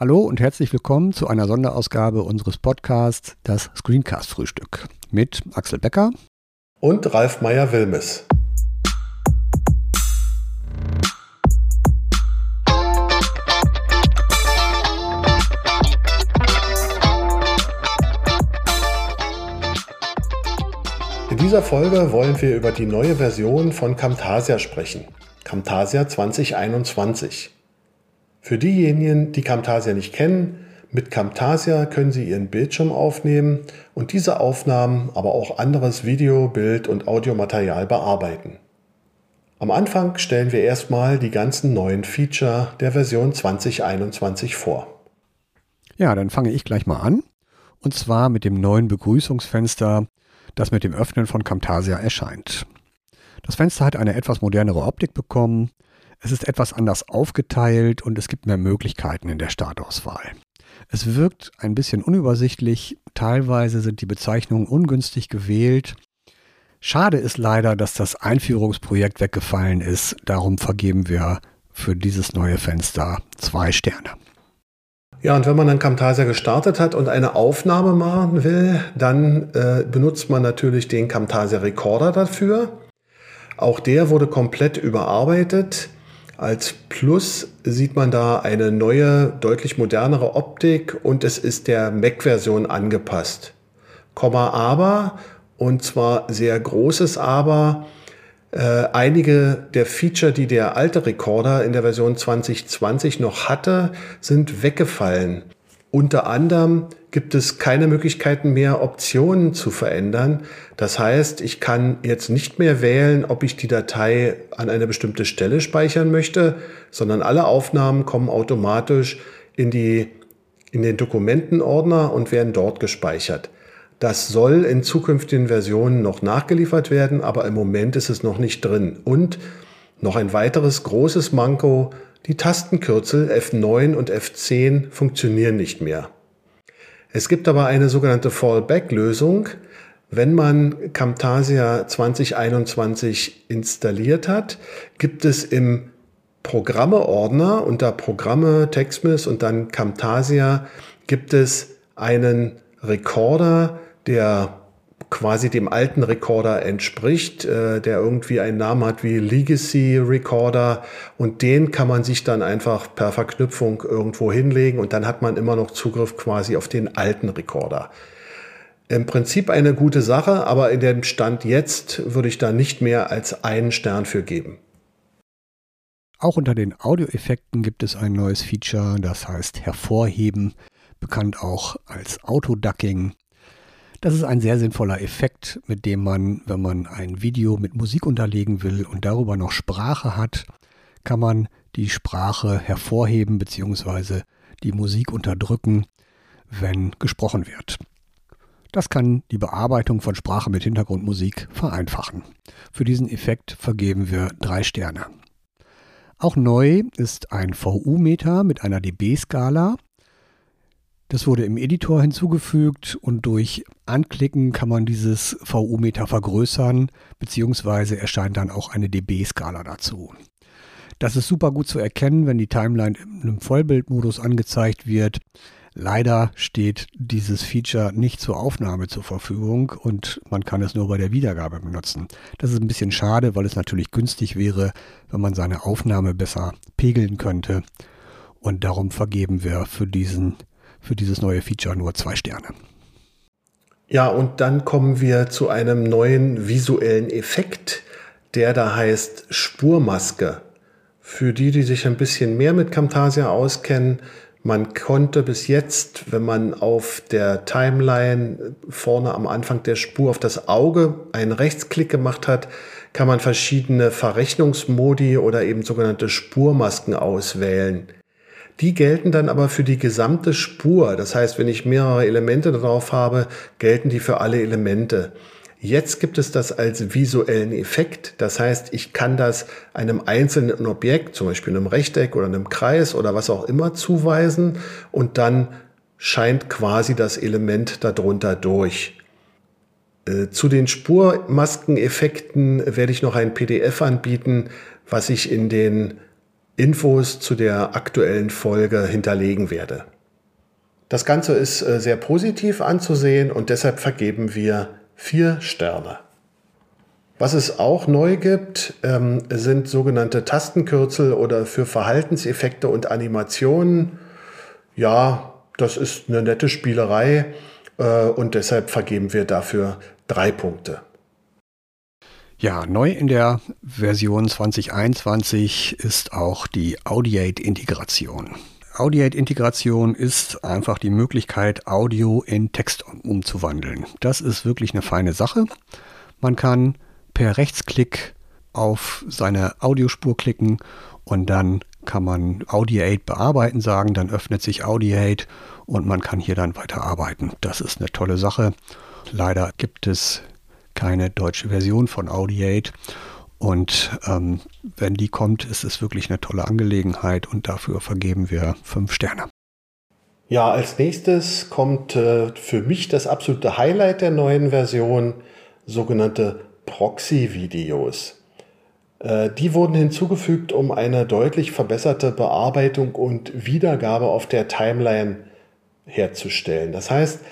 Hallo und herzlich willkommen zu einer Sonderausgabe unseres Podcasts Das Screencast Frühstück mit Axel Becker und Ralf Meyer-Wilmes. In dieser Folge wollen wir über die neue Version von Camtasia sprechen. Camtasia 2021. Für diejenigen, die Camtasia nicht kennen, mit Camtasia können Sie Ihren Bildschirm aufnehmen und diese Aufnahmen, aber auch anderes Video, Bild und Audiomaterial bearbeiten. Am Anfang stellen wir erstmal die ganzen neuen Feature der Version 2021 vor. Ja, dann fange ich gleich mal an. Und zwar mit dem neuen Begrüßungsfenster, das mit dem Öffnen von Camtasia erscheint. Das Fenster hat eine etwas modernere Optik bekommen, es ist etwas anders aufgeteilt und es gibt mehr Möglichkeiten in der Startauswahl. Es wirkt ein bisschen unübersichtlich, teilweise sind die Bezeichnungen ungünstig gewählt. Schade ist leider, dass das Einführungsprojekt weggefallen ist, darum vergeben wir für dieses neue Fenster zwei Sterne. Ja, und wenn man dann Camtasia gestartet hat und eine Aufnahme machen will, dann äh, benutzt man natürlich den Camtasia Recorder dafür. Auch der wurde komplett überarbeitet. Als Plus sieht man da eine neue, deutlich modernere Optik und es ist der Mac-Version angepasst. Komma aber, und zwar sehr großes Aber, äh, einige der Feature, die der alte Recorder in der Version 2020 noch hatte, sind weggefallen. Unter anderem gibt es keine Möglichkeiten mehr, Optionen zu verändern. Das heißt, ich kann jetzt nicht mehr wählen, ob ich die Datei an eine bestimmte Stelle speichern möchte, sondern alle Aufnahmen kommen automatisch in, die, in den Dokumentenordner und werden dort gespeichert. Das soll in zukünftigen Versionen noch nachgeliefert werden, aber im Moment ist es noch nicht drin. Und noch ein weiteres großes Manko, die Tastenkürzel F9 und F10 funktionieren nicht mehr. Es gibt aber eine sogenannte Fallback-Lösung. Wenn man Camtasia 2021 installiert hat, gibt es im Programme-Ordner unter Programme, TextMIS und dann Camtasia gibt es einen Recorder, der quasi dem alten Recorder entspricht, äh, der irgendwie einen Namen hat wie Legacy Recorder und den kann man sich dann einfach per Verknüpfung irgendwo hinlegen und dann hat man immer noch Zugriff quasi auf den alten Recorder. Im Prinzip eine gute Sache, aber in dem Stand jetzt würde ich da nicht mehr als einen Stern für geben. Auch unter den Audioeffekten gibt es ein neues Feature, das heißt Hervorheben, bekannt auch als Autoducking. Das ist ein sehr sinnvoller Effekt, mit dem man, wenn man ein Video mit Musik unterlegen will und darüber noch Sprache hat, kann man die Sprache hervorheben bzw. die Musik unterdrücken, wenn gesprochen wird. Das kann die Bearbeitung von Sprache mit Hintergrundmusik vereinfachen. Für diesen Effekt vergeben wir drei Sterne. Auch neu ist ein VU-Meter mit einer dB-Skala. Das wurde im Editor hinzugefügt und durch Anklicken kann man dieses VU-Meter vergrößern, beziehungsweise erscheint dann auch eine dB-Skala dazu. Das ist super gut zu erkennen, wenn die Timeline im Vollbildmodus angezeigt wird. Leider steht dieses Feature nicht zur Aufnahme zur Verfügung und man kann es nur bei der Wiedergabe benutzen. Das ist ein bisschen schade, weil es natürlich günstig wäre, wenn man seine Aufnahme besser pegeln könnte. Und darum vergeben wir für diesen für dieses neue Feature nur zwei Sterne. Ja, und dann kommen wir zu einem neuen visuellen Effekt, der da heißt Spurmaske. Für die, die sich ein bisschen mehr mit Camtasia auskennen, man konnte bis jetzt, wenn man auf der Timeline vorne am Anfang der Spur auf das Auge einen Rechtsklick gemacht hat, kann man verschiedene Verrechnungsmodi oder eben sogenannte Spurmasken auswählen. Die gelten dann aber für die gesamte Spur. Das heißt, wenn ich mehrere Elemente drauf habe, gelten die für alle Elemente. Jetzt gibt es das als visuellen Effekt. Das heißt, ich kann das einem einzelnen Objekt, zum Beispiel einem Rechteck oder einem Kreis oder was auch immer zuweisen und dann scheint quasi das Element darunter durch. Äh, zu den Spurmaskeneffekten werde ich noch ein PDF anbieten, was ich in den Infos zu der aktuellen Folge hinterlegen werde. Das Ganze ist äh, sehr positiv anzusehen und deshalb vergeben wir vier Sterne. Was es auch neu gibt, ähm, sind sogenannte Tastenkürzel oder für Verhaltenseffekte und Animationen. Ja, das ist eine nette Spielerei äh, und deshalb vergeben wir dafür drei Punkte. Ja, neu in der Version 2021 ist auch die Audiate-Integration. Audiate-Integration ist einfach die Möglichkeit, Audio in Text umzuwandeln. Das ist wirklich eine feine Sache. Man kann per Rechtsklick auf seine Audiospur klicken und dann kann man Audiate bearbeiten sagen, dann öffnet sich Audiate und man kann hier dann weiterarbeiten. Das ist eine tolle Sache. Leider gibt es keine deutsche Version von Audiate und ähm, wenn die kommt, ist es wirklich eine tolle Angelegenheit und dafür vergeben wir fünf Sterne. Ja, als nächstes kommt äh, für mich das absolute Highlight der neuen Version, sogenannte Proxy-Videos. Äh, die wurden hinzugefügt, um eine deutlich verbesserte Bearbeitung und Wiedergabe auf der Timeline herzustellen. Das heißt,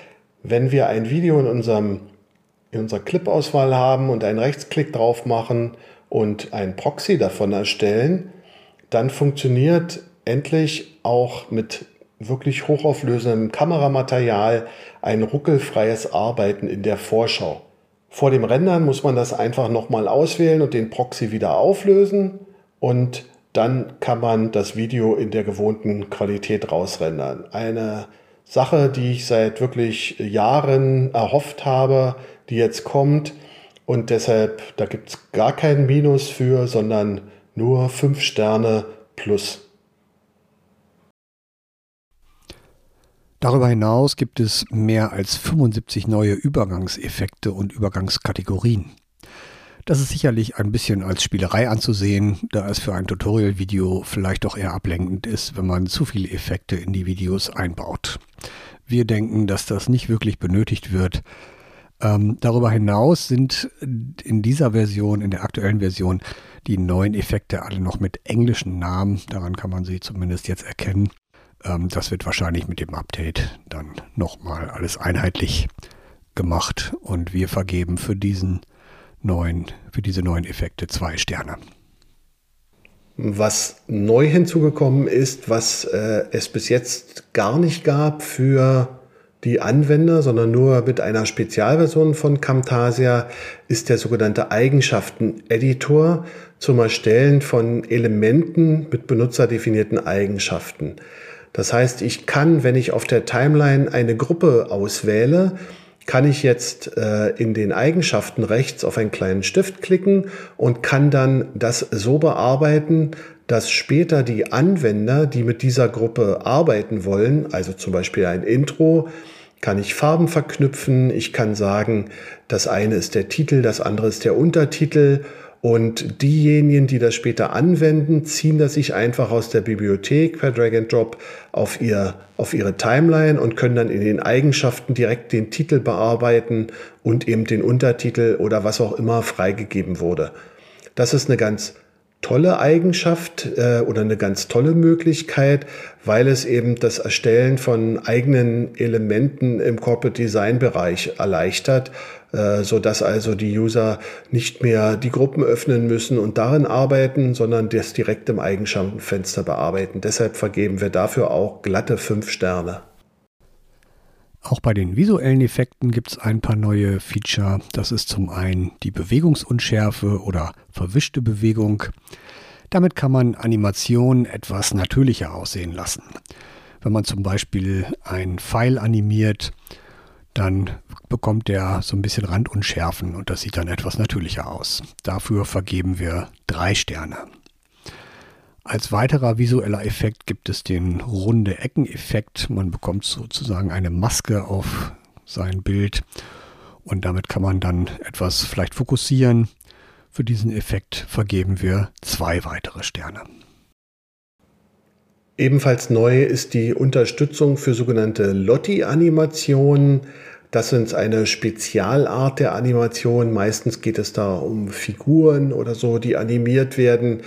wenn wir ein Video in, unserem, in unserer Clip-Auswahl haben und einen Rechtsklick drauf machen und ein Proxy davon erstellen, dann funktioniert endlich auch mit wirklich hochauflösendem Kameramaterial ein ruckelfreies Arbeiten in der Vorschau. Vor dem Rendern muss man das einfach nochmal auswählen und den Proxy wieder auflösen und dann kann man das Video in der gewohnten Qualität rausrendern. Eine Sache, die ich seit wirklich Jahren erhofft habe, die jetzt kommt und deshalb, da gibt es gar kein Minus für, sondern nur 5 Sterne plus. Darüber hinaus gibt es mehr als 75 neue Übergangseffekte und Übergangskategorien. Das ist sicherlich ein bisschen als Spielerei anzusehen, da es für ein Tutorial-Video vielleicht doch eher ablenkend ist, wenn man zu viele Effekte in die Videos einbaut. Wir denken, dass das nicht wirklich benötigt wird. Ähm, darüber hinaus sind in dieser Version, in der aktuellen Version, die neuen Effekte alle noch mit englischen Namen. Daran kann man sie zumindest jetzt erkennen. Ähm, das wird wahrscheinlich mit dem Update dann nochmal alles einheitlich gemacht und wir vergeben für diesen neuen, für diese neuen Effekte zwei Sterne. Was neu hinzugekommen ist, was äh, es bis jetzt gar nicht gab für die Anwender, sondern nur mit einer Spezialversion von Camtasia, ist der sogenannte Eigenschaften-Editor zum Erstellen von Elementen mit benutzerdefinierten Eigenschaften. Das heißt, ich kann, wenn ich auf der Timeline eine Gruppe auswähle, kann ich jetzt äh, in den Eigenschaften rechts auf einen kleinen Stift klicken und kann dann das so bearbeiten, dass später die Anwender, die mit dieser Gruppe arbeiten wollen, also zum Beispiel ein Intro, kann ich Farben verknüpfen, ich kann sagen, das eine ist der Titel, das andere ist der Untertitel und diejenigen, die das später anwenden, ziehen das sich einfach aus der Bibliothek per Drag and Drop auf, ihr, auf ihre Timeline und können dann in den Eigenschaften direkt den Titel bearbeiten und eben den Untertitel oder was auch immer freigegeben wurde. Das ist eine ganz tolle Eigenschaft äh, oder eine ganz tolle Möglichkeit, weil es eben das Erstellen von eigenen Elementen im Corporate Design Bereich erleichtert, so dass also die User nicht mehr die Gruppen öffnen müssen und darin arbeiten, sondern das direkt im Eigenschaftenfenster bearbeiten. Deshalb vergeben wir dafür auch glatte fünf Sterne. Auch bei den visuellen Effekten gibt es ein paar neue Feature. Das ist zum einen die Bewegungsunschärfe oder verwischte Bewegung. Damit kann man Animationen etwas natürlicher aussehen lassen. Wenn man zum Beispiel einen Pfeil animiert, dann bekommt der so ein bisschen Randunschärfen und das sieht dann etwas natürlicher aus. Dafür vergeben wir drei Sterne. Als weiterer visueller Effekt gibt es den runde Ecken-Effekt. Man bekommt sozusagen eine Maske auf sein Bild und damit kann man dann etwas vielleicht fokussieren. Für diesen Effekt vergeben wir zwei weitere Sterne. Ebenfalls neu ist die Unterstützung für sogenannte Lotti-Animationen. Das sind eine Spezialart der Animation. Meistens geht es da um Figuren oder so, die animiert werden.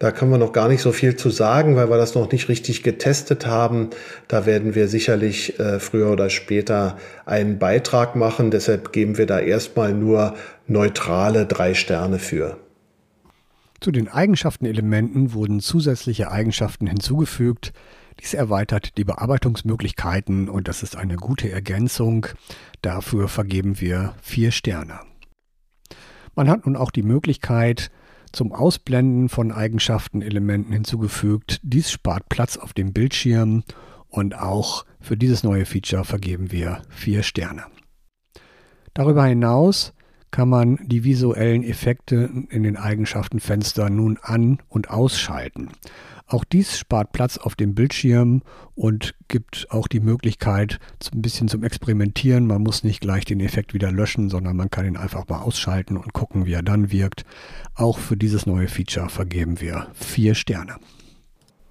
Da können wir noch gar nicht so viel zu sagen, weil wir das noch nicht richtig getestet haben. Da werden wir sicherlich äh, früher oder später einen Beitrag machen. Deshalb geben wir da erstmal nur neutrale drei Sterne für. Zu den Eigenschaftenelementen wurden zusätzliche Eigenschaften hinzugefügt. Dies erweitert die Bearbeitungsmöglichkeiten und das ist eine gute Ergänzung. Dafür vergeben wir vier Sterne. Man hat nun auch die Möglichkeit, zum Ausblenden von Eigenschaftenelementen hinzugefügt. Dies spart Platz auf dem Bildschirm und auch für dieses neue Feature vergeben wir vier Sterne. Darüber hinaus kann man die visuellen Effekte in den Eigenschaftenfenstern nun an- und ausschalten. Auch dies spart Platz auf dem Bildschirm und gibt auch die Möglichkeit, ein bisschen zum Experimentieren. Man muss nicht gleich den Effekt wieder löschen, sondern man kann ihn einfach mal ausschalten und gucken, wie er dann wirkt. Auch für dieses neue Feature vergeben wir vier Sterne.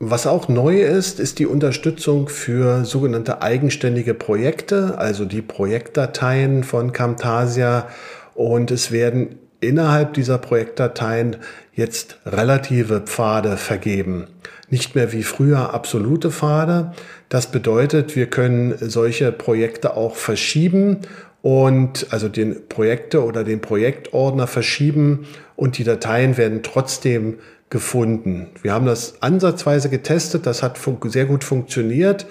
Was auch neu ist, ist die Unterstützung für sogenannte eigenständige Projekte, also die Projektdateien von Camtasia. Und es werden innerhalb dieser Projektdateien jetzt relative Pfade vergeben. Nicht mehr wie früher absolute Pfade. Das bedeutet, wir können solche Projekte auch verschieben und also den Projekte oder den Projektordner verschieben und die Dateien werden trotzdem gefunden. Wir haben das ansatzweise getestet, das hat sehr gut funktioniert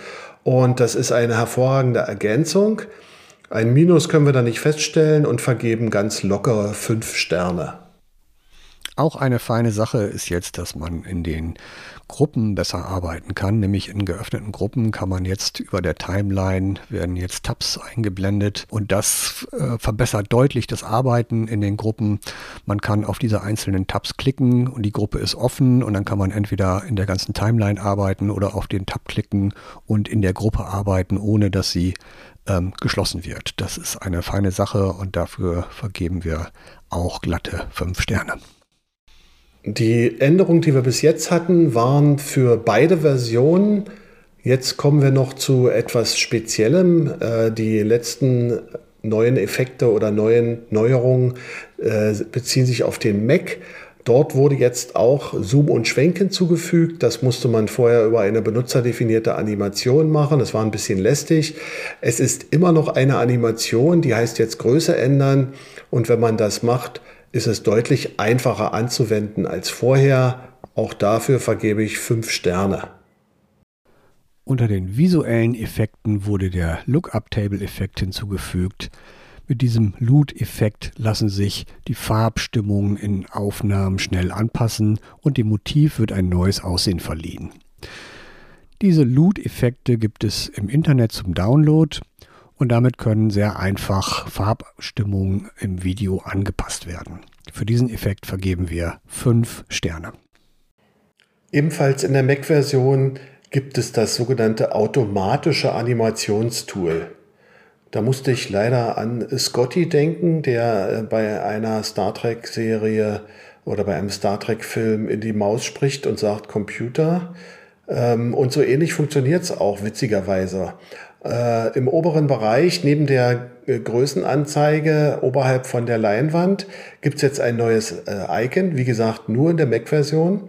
und das ist eine hervorragende Ergänzung. Ein Minus können wir da nicht feststellen und vergeben ganz lockere fünf Sterne. Auch eine feine Sache ist jetzt, dass man in den Gruppen besser arbeiten kann, nämlich in geöffneten Gruppen kann man jetzt über der Timeline werden jetzt Tabs eingeblendet und das äh, verbessert deutlich das Arbeiten in den Gruppen. Man kann auf diese einzelnen Tabs klicken und die Gruppe ist offen und dann kann man entweder in der ganzen Timeline arbeiten oder auf den Tab klicken und in der Gruppe arbeiten, ohne dass sie ähm, geschlossen wird. Das ist eine feine Sache und dafür vergeben wir auch glatte fünf Sterne. Die Änderungen, die wir bis jetzt hatten, waren für beide Versionen. Jetzt kommen wir noch zu etwas Speziellem. Äh, die letzten neuen Effekte oder neuen Neuerungen äh, beziehen sich auf den Mac. Dort wurde jetzt auch Zoom und Schwenk hinzugefügt. Das musste man vorher über eine benutzerdefinierte Animation machen. Das war ein bisschen lästig. Es ist immer noch eine Animation, die heißt jetzt Größe ändern. Und wenn man das macht, ist es deutlich einfacher anzuwenden als vorher. Auch dafür vergebe ich fünf Sterne. Unter den visuellen Effekten wurde der Lookup-Table-Effekt hinzugefügt. Mit diesem Loot-Effekt lassen sich die Farbstimmungen in Aufnahmen schnell anpassen und dem Motiv wird ein neues Aussehen verliehen. Diese Loot-Effekte gibt es im Internet zum Download und damit können sehr einfach Farbstimmungen im Video angepasst werden. Für diesen Effekt vergeben wir fünf Sterne. Ebenfalls in der Mac-Version gibt es das sogenannte automatische Animationstool. Da musste ich leider an Scotty denken, der äh, bei einer Star Trek-Serie oder bei einem Star Trek-Film in die Maus spricht und sagt Computer. Ähm, und so ähnlich funktioniert es auch witzigerweise. Äh, Im oberen Bereich, neben der äh, Größenanzeige oberhalb von der Leinwand, gibt es jetzt ein neues Icon, wie gesagt, nur in der Mac-Version.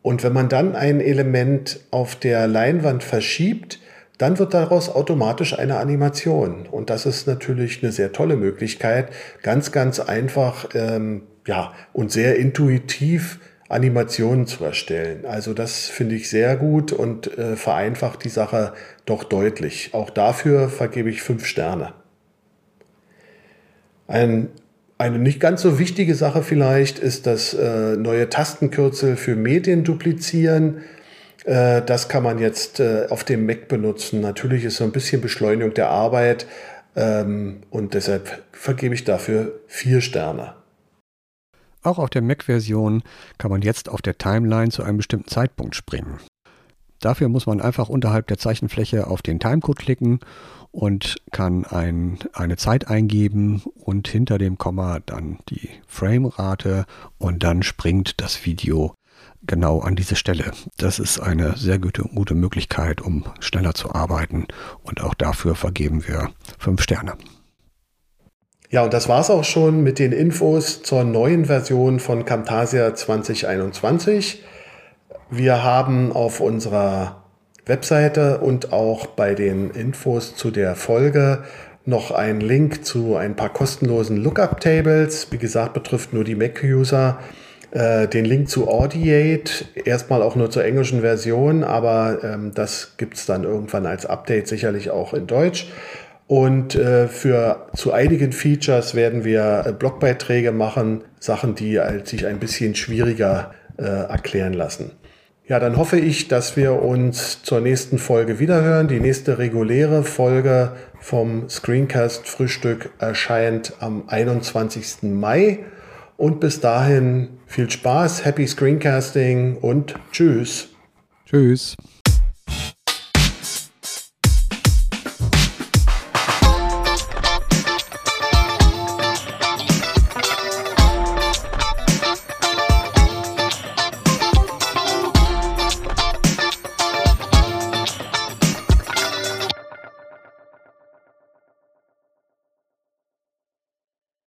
Und wenn man dann ein Element auf der Leinwand verschiebt, dann wird daraus automatisch eine Animation. Und das ist natürlich eine sehr tolle Möglichkeit, ganz, ganz einfach ähm, ja, und sehr intuitiv Animationen zu erstellen. Also das finde ich sehr gut und äh, vereinfacht die Sache doch deutlich. Auch dafür vergebe ich fünf Sterne. Ein, eine nicht ganz so wichtige Sache vielleicht ist das äh, neue Tastenkürzel für Medien duplizieren. Äh, das kann man jetzt äh, auf dem Mac benutzen. Natürlich ist so ein bisschen Beschleunigung der Arbeit ähm, und deshalb vergebe ich dafür vier Sterne. Auch auf der Mac-Version kann man jetzt auf der Timeline zu einem bestimmten Zeitpunkt springen. Dafür muss man einfach unterhalb der Zeichenfläche auf den Timecode klicken und kann ein, eine Zeit eingeben und hinter dem Komma dann die Framerate und dann springt das Video genau an diese Stelle. Das ist eine sehr gute, gute Möglichkeit, um schneller zu arbeiten und auch dafür vergeben wir fünf Sterne. Ja, und das war's auch schon mit den Infos zur neuen Version von Camtasia 2021. Wir haben auf unserer Webseite und auch bei den Infos zu der Folge noch einen Link zu ein paar kostenlosen Lookup-Tables. Wie gesagt, betrifft nur die Mac-User. Äh, den Link zu Audiate, erstmal auch nur zur englischen Version, aber ähm, das gibt es dann irgendwann als Update sicherlich auch in Deutsch. Und äh, für zu einigen Features werden wir äh, Blogbeiträge machen, Sachen, die halt sich ein bisschen schwieriger äh, erklären lassen. Ja, dann hoffe ich, dass wir uns zur nächsten Folge wiederhören. Die nächste reguläre Folge vom Screencast Frühstück erscheint am 21. Mai. Und bis dahin viel Spaß, happy Screencasting und tschüss. Tschüss.